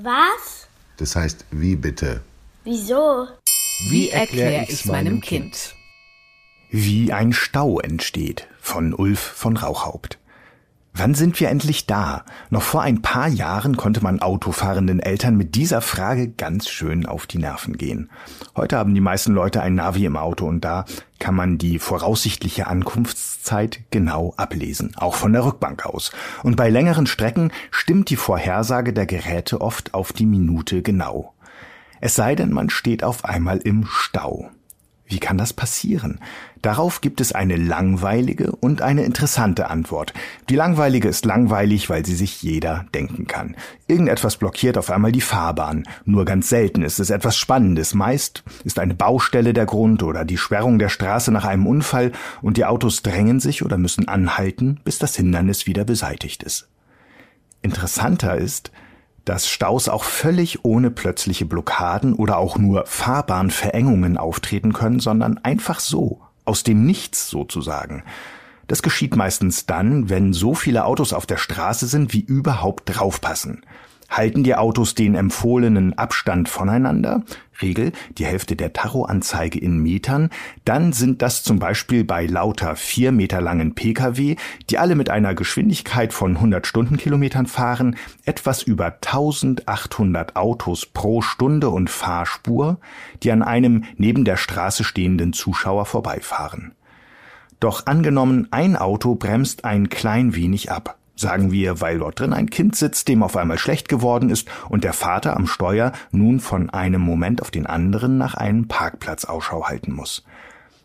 Was? Das heißt, wie bitte? Wieso? Wie erkläre ich's meinem Kind? Wie ein Stau entsteht von Ulf von Rauchhaupt. Wann sind wir endlich da? Noch vor ein paar Jahren konnte man autofahrenden Eltern mit dieser Frage ganz schön auf die Nerven gehen. Heute haben die meisten Leute ein Navi im Auto und da kann man die voraussichtliche Ankunftszeit genau ablesen, auch von der Rückbank aus. Und bei längeren Strecken stimmt die Vorhersage der Geräte oft auf die Minute genau. Es sei denn, man steht auf einmal im Stau. Wie kann das passieren? Darauf gibt es eine langweilige und eine interessante Antwort. Die langweilige ist langweilig, weil sie sich jeder denken kann. Irgendetwas blockiert auf einmal die Fahrbahn. Nur ganz selten ist es etwas Spannendes. Meist ist eine Baustelle der Grund oder die Sperrung der Straße nach einem Unfall und die Autos drängen sich oder müssen anhalten, bis das Hindernis wieder beseitigt ist. Interessanter ist, dass Staus auch völlig ohne plötzliche Blockaden oder auch nur Fahrbahnverengungen auftreten können, sondern einfach so, aus dem Nichts sozusagen. Das geschieht meistens dann, wenn so viele Autos auf der Straße sind, wie überhaupt draufpassen. Halten die Autos den empfohlenen Abstand voneinander, Regel die Hälfte der Tachoanzeige in Metern, dann sind das zum Beispiel bei lauter vier Meter langen Pkw, die alle mit einer Geschwindigkeit von 100 Stundenkilometern fahren, etwas über 1800 Autos pro Stunde und Fahrspur, die an einem neben der Straße stehenden Zuschauer vorbeifahren. Doch angenommen, ein Auto bremst ein klein wenig ab. Sagen wir, weil dort drin ein Kind sitzt, dem auf einmal schlecht geworden ist und der Vater am Steuer nun von einem Moment auf den anderen nach einem Parkplatz Ausschau halten muss.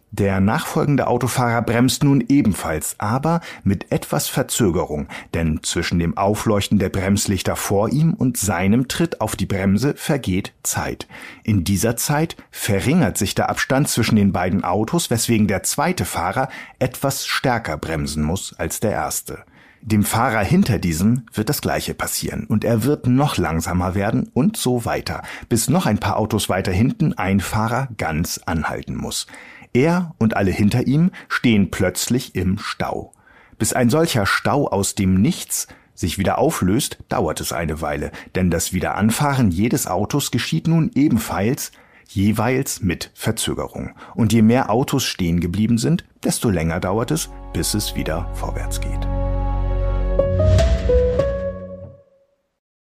Der nachfolgende Autofahrer bremst nun ebenfalls, aber mit etwas Verzögerung, denn zwischen dem Aufleuchten der Bremslichter vor ihm und seinem Tritt auf die Bremse vergeht Zeit. In dieser Zeit verringert sich der Abstand zwischen den beiden Autos, weswegen der zweite Fahrer etwas stärker bremsen muss als der erste. Dem Fahrer hinter diesem wird das gleiche passieren und er wird noch langsamer werden und so weiter, bis noch ein paar Autos weiter hinten ein Fahrer ganz anhalten muss. Er und alle hinter ihm stehen plötzlich im Stau. Bis ein solcher Stau aus dem Nichts sich wieder auflöst, dauert es eine Weile, denn das Wiederanfahren jedes Autos geschieht nun ebenfalls jeweils mit Verzögerung. Und je mehr Autos stehen geblieben sind, desto länger dauert es, bis es wieder vorwärts geht.